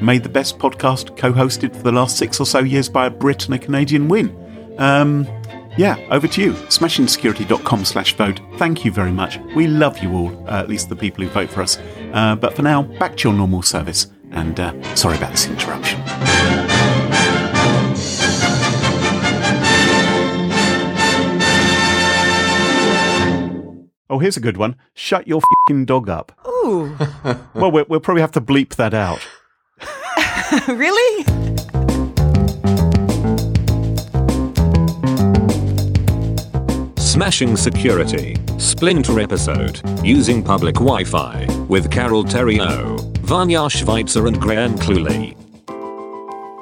made the best podcast co-hosted for the last six or so years by a Brit and a Canadian win. Um, yeah, over to you. Smashingsecurity.com slash vote. Thank you very much. We love you all, uh, at least the people who vote for us. Uh, but for now, back to your normal service. And uh, sorry about this interruption. Oh, here's a good one. Shut your fing dog up. Ooh. well, we'll, we'll probably have to bleep that out. really? Smashing Security, Splinter episode, using public Wi-Fi, with Carole Theriault, Vanya Svajcer and Graham Cluley.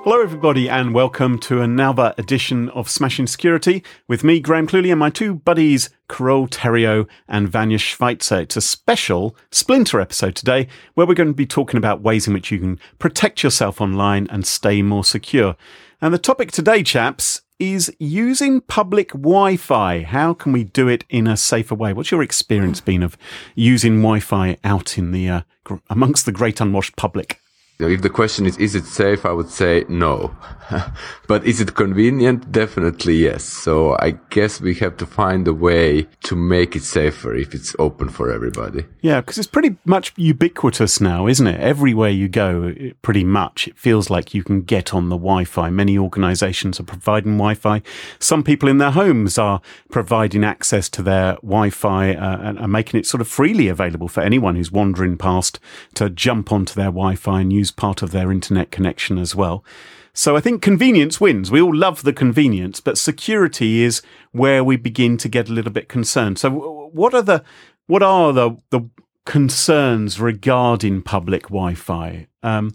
Hello, everybody, and welcome to another edition of Smashing Security with me, Graham Cluley, and my two buddies, Carole Theriault and Vanya Svajcer. It's a special Splinter episode today where we're going to be talking about ways in which you can protect yourself online and stay more secure. And the topic today, chaps, is using public Wi Fi. How can we do it in a safer way? What's your experience been of using Wi Fi out in the, uh, amongst the great unwashed public? If the question is, is it safe? I would say no. but is it convenient? Definitely yes. So I guess we have to find a way to make it safer if it's open for everybody. Yeah, because it's pretty much ubiquitous now, isn't it? Everywhere you go, it, pretty much, it feels like you can get on the Wi Fi. Many organizations are providing Wi Fi. Some people in their homes are providing access to their Wi Fi uh, and, and making it sort of freely available for anyone who's wandering past to jump onto their Wi Fi and use part of their internet connection as well. So I think convenience wins. We all love the convenience, but security is where we begin to get a little bit concerned. So what are the what are the the concerns regarding public Wi-Fi? Um,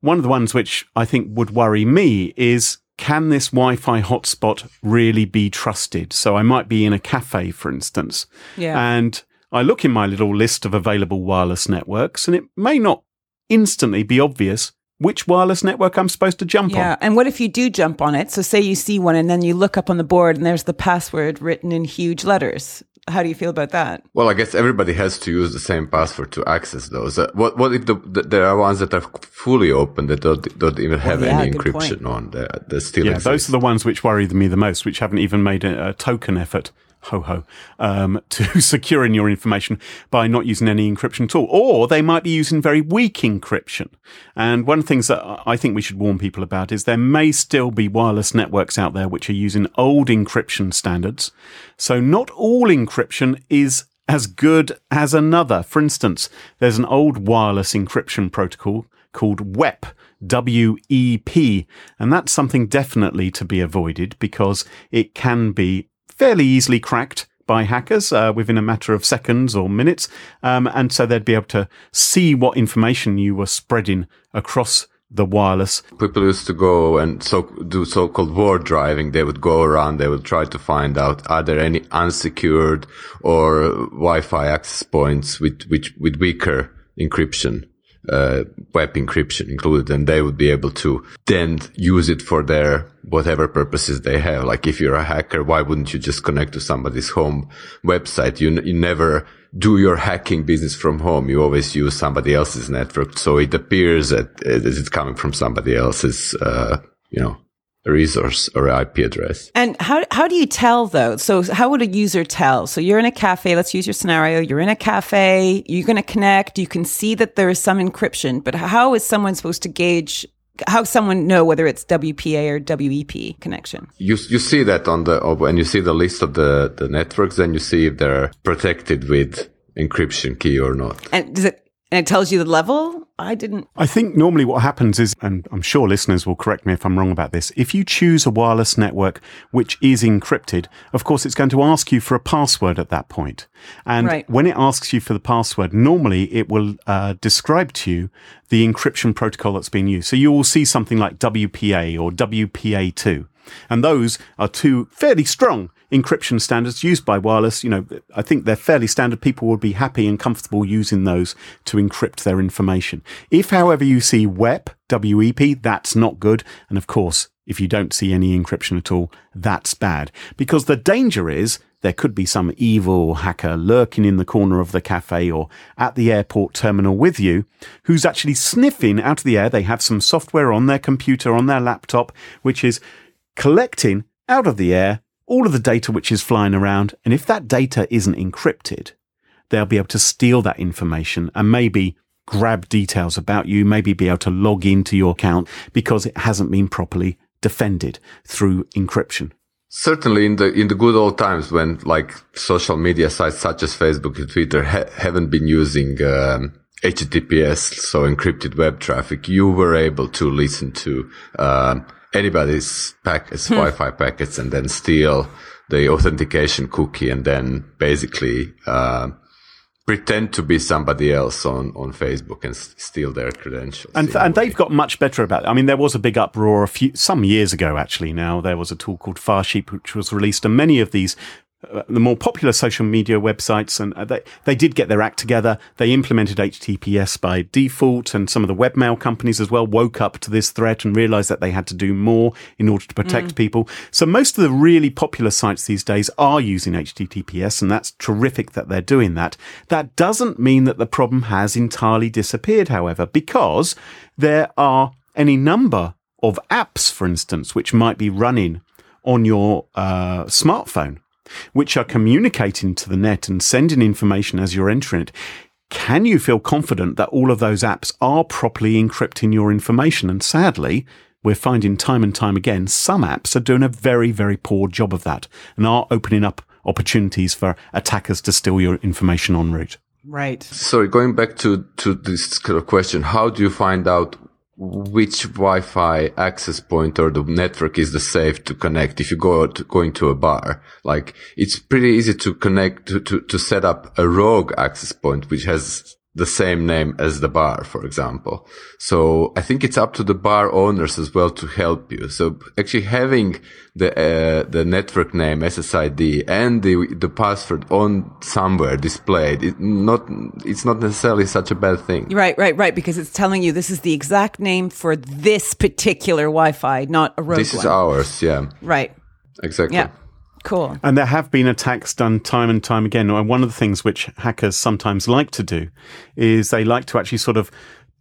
one of the ones which I think would worry me is can this Wi-Fi hotspot really be trusted? So I might be in a cafe, for instance, Yeah. and I look in my little list of available wireless networks, and it may not instantly be obvious which wireless network I'm supposed to jump Yeah. on. Yeah, and what if you do jump on it? So say you see one and then you look up on the board and there's the password written in huge letters. How do you feel about that? Well, I guess everybody has to use the same password to access those. Uh, what what if the, the, there are ones that are fully open that don't, don't even have yeah, any good encryption on? That that still Yeah, exist. those are the ones which worry me the most, which haven't even made a, a token effort, ho ho, um, to securing your information by not using any encryption at all. Or they might be using very weak encryption. And one of the things that I think we should warn people about is there may still be wireless networks out there which are using old encryption standards. So not all encryption is as good as another. For instance, there's an old wireless encryption protocol called WEP, W-E-P, and that's something definitely to be avoided because it can be fairly easily cracked by hackers uh, within a matter of seconds or minutes, um, and so they'd be able to see what information you were spreading across the wireless. People used to go and so do so-called war driving. They would go around. They would try to find out are there any unsecured or Wi-Fi access points with which with weaker encryption, uh, WEP encryption included, and they would be able to then use it for their whatever purposes they have. Like if you're a hacker, why wouldn't you just connect to somebody's home website? You n- you never do your hacking business from home. You always use somebody else's network. So it appears that it is coming from somebody else's, uh, you know, resource or IP address. And how, how do you tell though? So how would a user tell? So you're in a cafe. Let's use your scenario. You're in a cafe. You're going to connect. You can see that there is some encryption, but how is someone supposed to gauge how someone know whether it's WPA or WEP connection? You, you see that on the, or when you see the list of the, the networks, then you see if they're protected with encryption key or not. And does it and it tells you the level? I didn't I think normally what happens is, and I'm sure listeners will correct me if I'm wrong about this, if you choose a wireless network which is encrypted, of course it's going to ask you for a password at that point. And Right. when it asks you for the password, normally it will uh, describe to you the encryption protocol that's been used. So you will see something like WPA or WPA2. And those are two fairly strong encryption standards used by wireless. You know, I think they're fairly standard. People would be happy and comfortable using those to encrypt their information. If, however, you see WEP, WEP, that's not good. And of course, if you don't see any encryption at all, that's bad. Because the danger is there could be some evil hacker lurking in the corner of the cafe or at the airport terminal with you who's actually sniffing out of the air. They have some software on their computer, on their laptop, which is collecting out of the air all of the data which is flying around. And if that data isn't encrypted, they'll be able to steal that information and maybe grab details about you, maybe be able to log into your account because it hasn't been properly defended through encryption. Certainly in the in the good old times when like social media sites such as Facebook and Twitter ha- haven't been using um, HTTPS, so encrypted web traffic, you were able to listen to um, anybody's packets, Wi-Fi packets, and then steal the authentication cookie, and then basically um pretend to be somebody else on on Facebook and s- steal their credentials. And, in and they've got much better about it. I mean, there was a big uproar a few, some years ago, actually. Now, there was a tool called Firesheep, which was released, and many of these, uh, the more popular social media websites, and uh, they, they did get their act together. They implemented HTTPS by default, and some of the webmail companies as well woke up to this threat and realized that they had to do more in order to protect people. So most of the really popular sites these days are using HTTPS, and that's terrific that they're doing that. That doesn't mean that the problem has entirely disappeared, however, because there are any number of apps, for instance, which might be running on your uh, smartphone, which are communicating to the net and sending information as you're entering it. Can you feel confident that all of those apps are properly encrypting your information? And sadly, we're finding time and time again, some apps are doing a very, very poor job of that and are opening up opportunities for attackers to steal your information en route. right. Sorry, going back to, to this kind of question, how do you find out which Wi-Fi access point or the network is the safe to connect if you go to, going to a bar? Like, it's pretty easy to connect, to, to, to set up a rogue access point, which has the same name as the bar, for example. So I think it's up to the bar owners as well to help you. So actually having the, uh, the network name SSID and the, the password on somewhere displayed, it not, it's not necessarily such a bad thing. Right, right, right. Because it's telling you this is the exact name for this particular Wi-Fi, not a rogue This is one. ours. Yeah, right. exactly. Yeah. Cool. And there have been attacks done time and time again. And one of the things which hackers sometimes like to do is they like to actually sort of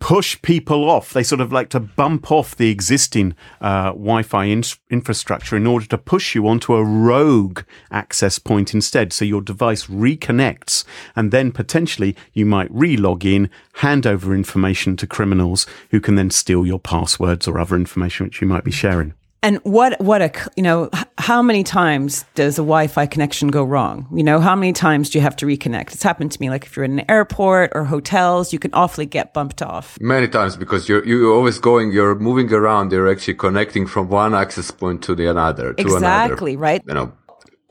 push people off. They sort of like to bump off the existing uh, Wi-Fi in- infrastructure in order to push you onto a rogue access point instead. So your device reconnects, and then potentially you might re-log in, hand over information to criminals who can then steal your passwords or other information which you might be sharing. And what what a you know how many times does a Wi-Fi connection go wrong? You know how many times do you have to reconnect? It's happened to me. Like if you're in an airport or hotels, you can awfully get bumped off. Many times because you're you're always going, you're moving around, you're actually connecting from one access point to the another, to Exactly another. right. You know,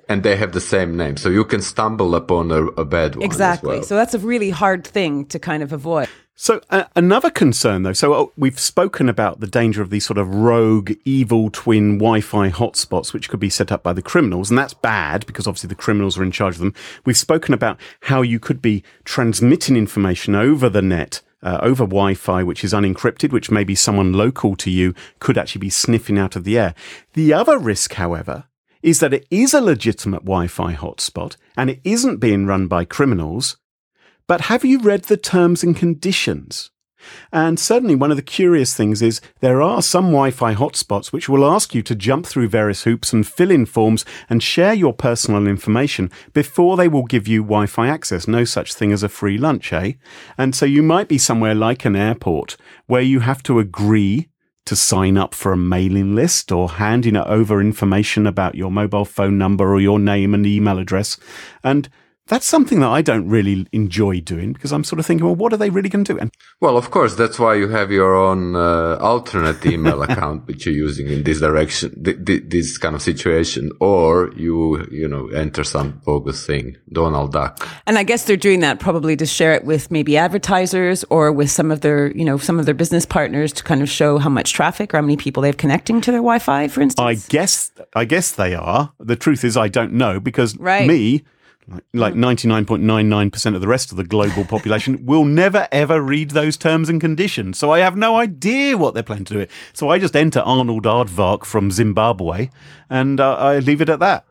and they have the same name, so you can stumble upon a, a bad one. Exactly. well. So that's a really hard thing to kind of avoid. So uh, another concern, though. So uh, we've spoken about the danger of these sort of rogue, evil twin Wi-Fi hotspots, which could be set up by the criminals, and that's bad because obviously the criminals are in charge of them. We've spoken about how you could be transmitting information over the net. Uh, over Wi-Fi, which is unencrypted, which maybe someone local to you could actually be sniffing out of the air. The other risk, however, is that it is a legitimate Wi-Fi hotspot and it isn't being run by criminals. But have you read the terms and conditions? And certainly one of the curious things is there are some Wi-Fi hotspots which will ask you to jump through various hoops and fill in forms and share your personal information before they will give you Wi-Fi access. No such thing as a free lunch, eh? And so you might be somewhere like an airport where you have to agree to sign up for a mailing list or handing over information about your mobile phone number or your name and email address. And that's something that I don't really enjoy doing because I'm sort of thinking, well, what are they really going to do? And Well, of course, that's why you have your own uh, alternate email account which you're using in this direction, th- th- this kind of situation, or you, you know, enter some bogus thing, Donald Duck. And I guess they're doing that probably to share it with maybe advertisers or with some of their, you know, some of their business partners to kind of show how much traffic or how many people they have connecting to their Wi-Fi, for instance. I guess, I guess they are. The truth is, I don't know because Right. me, like, like 99.99% of the rest of the global population, will never ever read those terms and conditions. So I have no idea what they're planning to do. It. So I just enter Arnold Aardvark from Zimbabwe and uh, I leave it at that.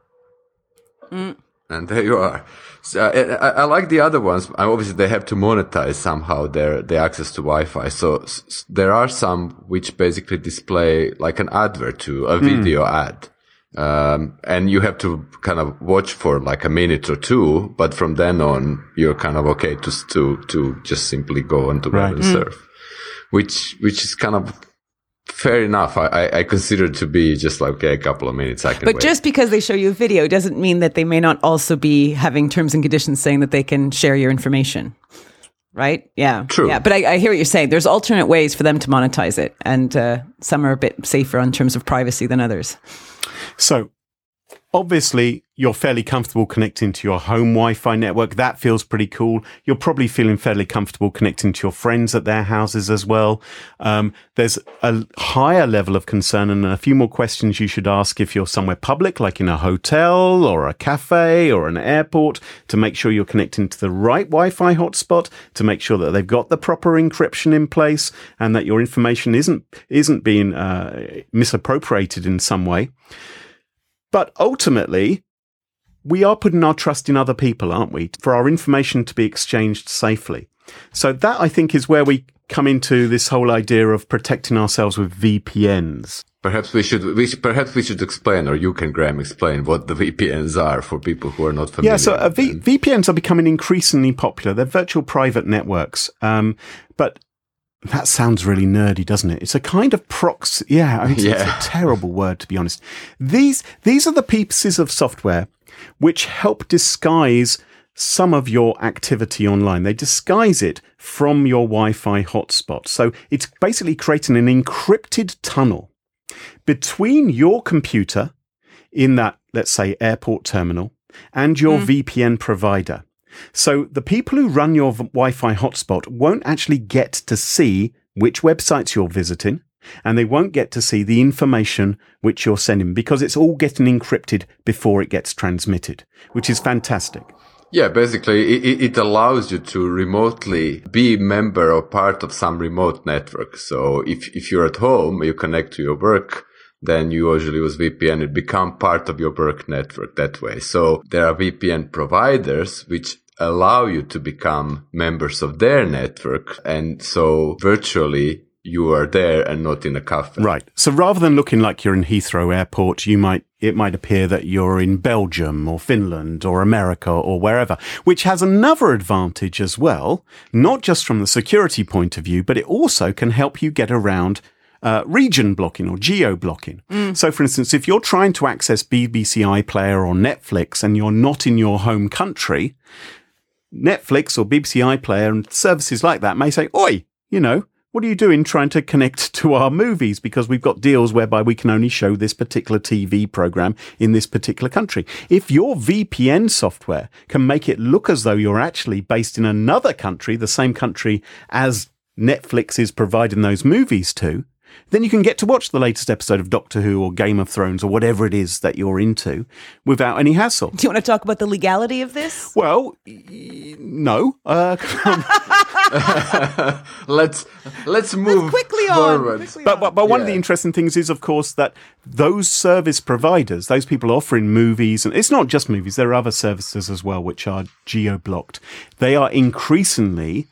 And there you are. So I, I, I like the other ones. Uh, Obviously, they have to monetize somehow their their access to Wi-Fi. So s- s- there are some which basically display like an advert to a video ad, um, and you have to kind of watch for like a minute or two. But from then on, you're kind of okay to to to just simply go onto to Right. and surf, which which is kind of fair enough. I, I, I consider it to be just like okay, a couple of minutes. I can. but wait. just because they show you a video doesn't mean that they may not also be having terms and conditions saying that they can share your information. Right? Yeah. True. Yeah. But I, I hear what you're saying. There's alternate ways for them to monetize it. And uh, some are a bit safer in terms of privacy than others. So obviously you're fairly comfortable connecting to your home Wi-Fi network. That feels pretty cool. You're probably feeling fairly comfortable connecting to your friends at their houses as well. Um, there's a higher level of concern and a few more questions you should ask if you're somewhere public, like in a hotel or a cafe or an airport, to make sure you're connecting to the right Wi-Fi hotspot, to make sure that they've got the proper encryption in place and that your information isn't isn't being uh, misappropriated in some way. But ultimately, we are putting our trust in other people, aren't we, for our information to be exchanged safely. So that I think is where we come into this whole idea of protecting ourselves with VPNs. Perhaps we should, we should, perhaps we should explain, or you can, Graham, explain what the VPNs are for people who are not familiar. Yeah, so uh, v- VPNs are becoming increasingly popular. They're virtual private networks. Um, but that sounds really nerdy, doesn't it? It's a kind of proxy. Yeah, I mean, it's, Yeah. it's a terrible word, to be honest. These, these are the pieces of software which help disguise some of your activity online. They disguise it from your Wi-Fi hotspot. So it's basically creating an encrypted tunnel between your computer in that, let's say, airport terminal and your hmm. VPN provider. So the people who run your Wi-Fi hotspot won't actually get to see which websites you're visiting and they won't get to see the information which you're sending because it's all getting encrypted before it gets transmitted, which is fantastic. Yeah, basically, it, it- it allows you to remotely be a member or part of some remote network. So if, if you're at home, you connect to your work, then you usually use VPN. It become part of your work network that way. So there are VPN providers which allow you to become members of their network. And so virtually you are there and not in a cafe. Right. So rather than looking like you're in Heathrow Airport, you might it might appear that you're in Belgium or Finland or America or wherever, which has another advantage as well, not just from the security point of view, but it also can help you get around uh, region blocking or geo blocking. So, for instance, if you're trying to access BBC iPlayer or Netflix and you're not in your home country, Netflix or BBC iPlayer and services like that may say, Oi, you know, what are you doing trying to connect to our movies? Because we've got deals whereby we can only show this particular TV program in this particular country. If your VPN software can make it look as though you're actually based in another country, the same country as Netflix is providing those movies to, then you can get to watch the latest episode of Doctor Who or Game of Thrones or whatever it is that you're into without any hassle. Do you want to talk about the legality of this? Well, y- no. Uh, let's, let's move quickly on, quickly but, but, but one of the interesting things is, of course, that those service providers, those people offering movies, and it's not just movies, there are other services as well which are geo blocked. They are increasingly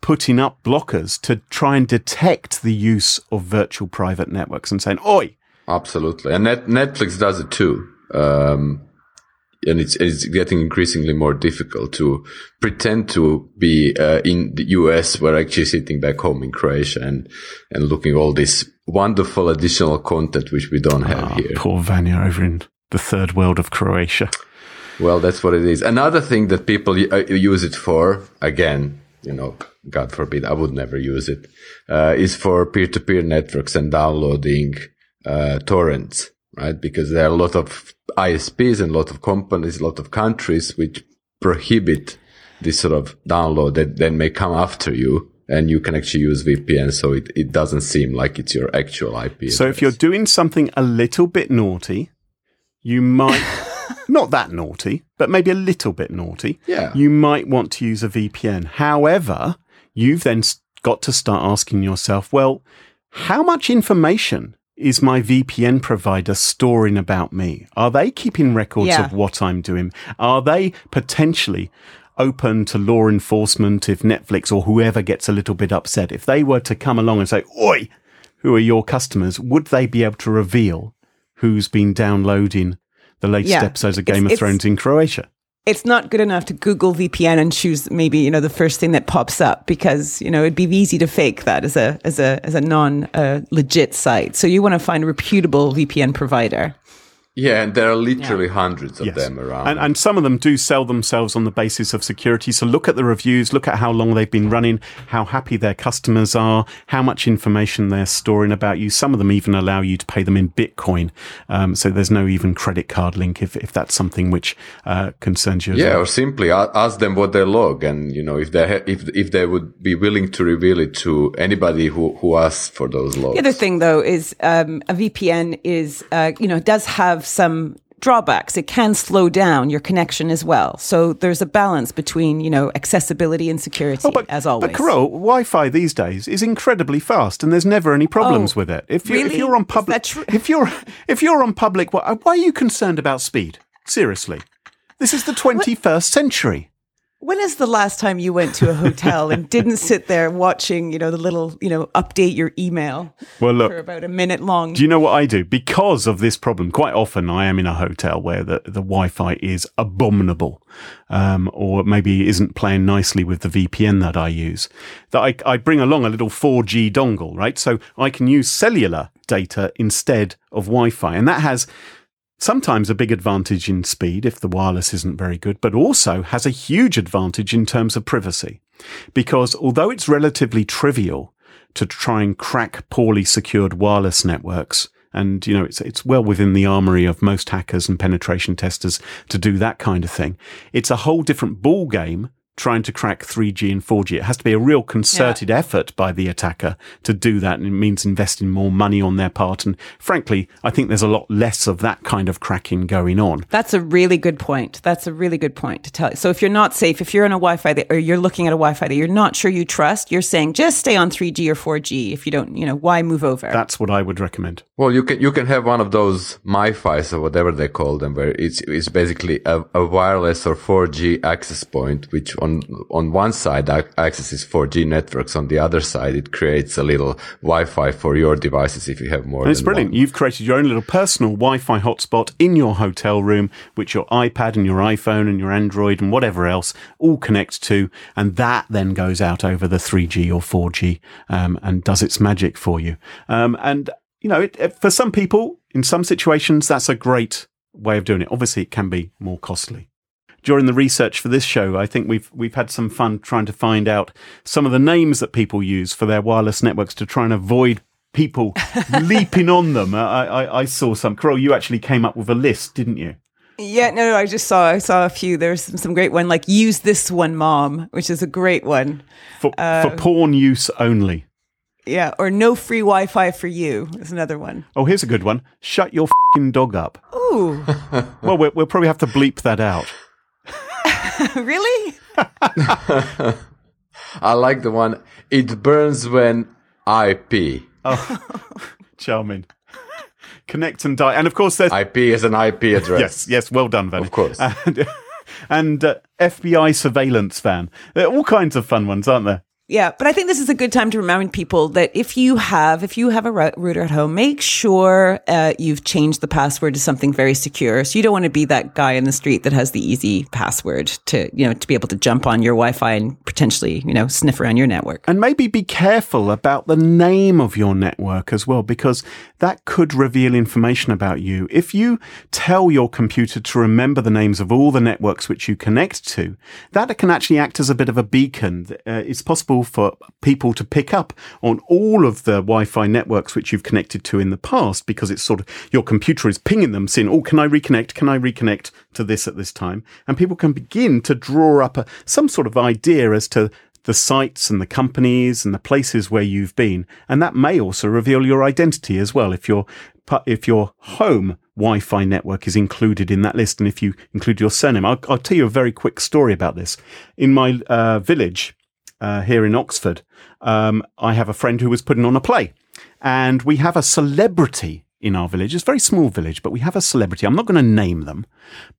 putting up blockers to try and detect the use of virtual private networks and saying, Oi, Absolutely, and Net- Netflix does it too. Um, and it's it's getting increasingly more difficult to pretend to be uh, in the US, we're actually sitting back home in Croatia and and looking all this wonderful additional content which we don't have here. poor Vanya over in the third world of Croatia. Well, that's what it is. Another thing that people uh, use it for, again, you know, God forbid, I would never use it, uh, is for peer-to-peer networks and downloading uh, torrents, right? Because there are a lot of ISPs and a lot of companies, a lot of countries which prohibit this sort of download that then may come after you. And you can actually use VPN, so it, it doesn't seem like it's your actual IP. So if you're doing something a little bit naughty, you might not that naughty, but maybe a little bit naughty. Yeah. You might want to use a VPN. However, you've then got to start asking yourself, well, how much information is my VPN provider storing about me? Are they keeping records Yeah. of what I'm doing? Are they potentially open to law enforcement if Netflix or whoever gets a little bit upset? If they were to come along and say, Oi, who are your customers? Would they be able to reveal who's been downloading the latest Yeah. episodes of It's- Game of Thrones in Croatia? it's not good enough to Google VPN and choose maybe you know the first thing that pops up because you know it'd be easy to fake that as a as a as a non uh, legit site. So you want to find a reputable VPN provider. Yeah, and there are literally hundreds of Yes. them around. And, and some of them do sell themselves on the basis of security. So look at the reviews, look at how long they've been running, how happy their customers are, how much information they're storing about you. Some of them even allow you to pay them in Bitcoin. Um, so there's no even credit card link if, if that's something which uh, concerns you. As yeah, well. or simply ask them what they log, and you know if they ha- if if they would be willing to reveal it to anybody who who asks for those logs. The other thing though is um, a VPN is uh, you know does have some drawbacks. It can slow down your connection as well. So there's a balance between you know accessibility and security Oh, but, as always. But Carole, Wi-Fi these days is incredibly fast, and there's never any problems Oh, with it. If you if really? you're on public, true? if you're if you're on public, why, why are you concerned about speed? Seriously, this is the 21st century. When is the last time you went to a hotel and didn't sit there watching, you know, the little, you know, update your email Well, look, for about a minute long? Do you know what I do? Because of this problem, quite often I am in a hotel where the, the Wi-Fi is abominable, um, or maybe isn't playing nicely with the VPN that I use. That I, I bring along a little 4G dongle, right? So I can use cellular data instead of Wi-Fi, and that has sometimes a big advantage in speed if the wireless isn't very good, but also has a huge advantage in terms of privacy. Because although it's relatively trivial to try and crack poorly secured wireless networks, and you know it's it's well within the armory of most hackers and penetration testers to do that kind of thing. It's a whole different ball game trying to crack 3G and 4G. It has to be a real concerted effort by the attacker to do that. And it means investing more money on their part. And frankly, I think there's a lot less of that kind of cracking going on. That's a really good point. That's a really good point to tell you. So if you're not safe, if you're on a Wi-Fi or you're looking at a Wi-Fi that you're not sure you trust, you're saying just stay on 3G or 4G. If you don't, you know, why move over? That's what I would recommend. Well, you can you can have one of those MiFi's or whatever they call them, where it's it's basically a, a wireless or 4G access point, which on on one side ac- accesses 4G networks, on the other side it creates a little Wi-Fi for your devices if you have more. And it's brilliant. one. You've created your own little personal Wi-Fi hotspot in your hotel room, which your iPad and your iPhone and your Android and whatever else all connect to, and that then goes out over the 3G or 4G um, and does its magic for you. Um, and you know, it- for some people, in some situations, that's a great way of doing it. Obviously, it can be more costly. During the research for this show, I think we've we've had some fun trying to find out some of the names that people use for their wireless networks to try and avoid people leaping on them. Uh, I, I, I saw some. Carole, you actually came up with a list, didn't you? yeah, no, no, I just saw, I saw a few. There's some, some great one, like use this one, mom, which is a great one. For, for porn use only. Yeah, or no free Wi-Fi for you is another one. Oh, here's a good one. Shut your fing dog up. Ooh, we'll, we'll probably have to bleep that out. really? I like the one. It burns when I pee. Charming. Connect and die. And of course, there's IP is an IP address. Yes, yes, well done, Van. Of course. And, and uh, FBI surveillance van. There are all kinds of fun ones, aren't there? Yeah, but I think this is a good time to remind people that if you have if you have a router at home, make sure uh, you've changed the password to something very secure. So you don't want to be that guy in the street that has the easy password to you know to be able to jump on your Wi-Fi and potentially you know sniff around your network. And maybe be careful about the name of your network as well, because that could reveal information about you. If you tell your computer to remember the names of all the networks which you connect to, that can actually act as a bit of a beacon. Uh, it's possible for people to pick up on all of the Wi-Fi networks which you've connected to in the past because it's sort of your computer is pinging them saying, "Oh, can I reconnect? Can I reconnect to this at this time?" And people can begin to draw up a, some sort of idea as to the sites and the companies and the places where you've been, and that may also reveal your identity as well if your if your home Wi-Fi network is included in that list, and if you include your surname. I'll, I'll tell you a very quick story about this. In my uh, village, uh, here in Oxford, um, I have a friend who was putting on a play, and we have a celebrity in our village. It's a very small village, but we have a celebrity. I'm not going to name them,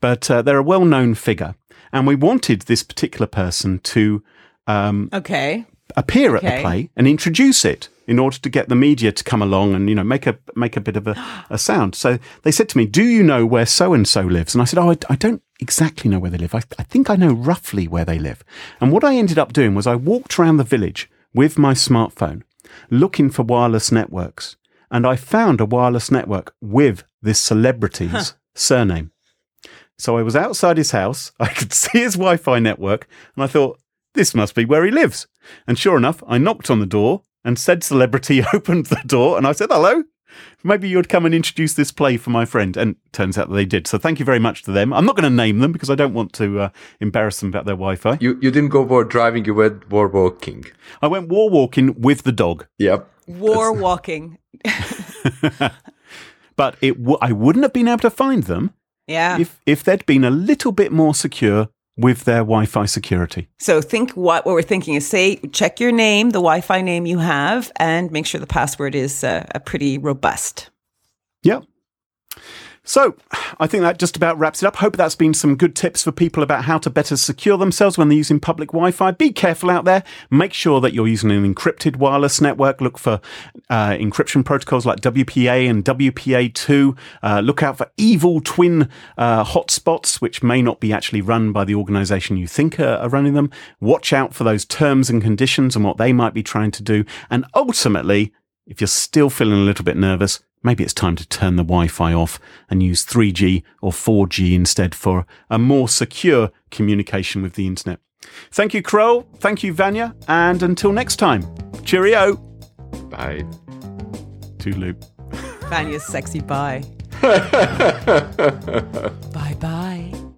but uh, they're a well-known figure, and we wanted this particular person to um, okay appear okay. at the play and introduce it in order to get the media to come along and you know make a make a bit of a, a sound. So they said to me, "Do you know where so and so lives?" And I said, "Oh, I, I don't exactly know where they live. I, I think I know roughly where they live." And what I ended up doing was I walked around the village with my smartphone, looking for wireless networks, and I found a wireless network with this celebrity's huh. surname. So I was outside his house. I could see his Wi-Fi network, and I thought, this must be where he lives. And sure enough, I knocked on the door and said celebrity opened the door and I said, hello. Maybe you'd come and introduce this play for my friend. And turns out that they did. So thank you very much to them. I'm not going to name them because I don't want to uh, embarrass them about their Wi Fi. You, you didn't go war driving, you went war walking. I went war walking with the dog. Yep. War walking. but it w- I wouldn't have been able to find them yeah. if, if they'd been a little bit more secure with their Wi-Fi security. So think what what we're thinking is say check your name, the Wi-Fi name you have, and make sure the password is uh, a pretty robust. Yep. So, I think that just about wraps it up. Hope that's been some good tips for people about how to better secure themselves when they're using public Wi Fi. Be careful out there. Make sure that you're using an encrypted wireless network. Look for uh, encryption protocols like WPA and WPA2. Uh, look out for evil twin uh, hotspots, which may not be actually run by the organization you think are, are running them. Watch out for those terms and conditions and what they might be trying to do. And ultimately, if you're still feeling a little bit nervous, Maybe it's time to turn the Wi-Fi off and use 3G or 4G instead for a more secure communication with the internet. Thank you, Carole. Thank you, Vanya. And until next time, cheerio. Bye. To Toodaloo. Vanya's sexy bye. bye. bye.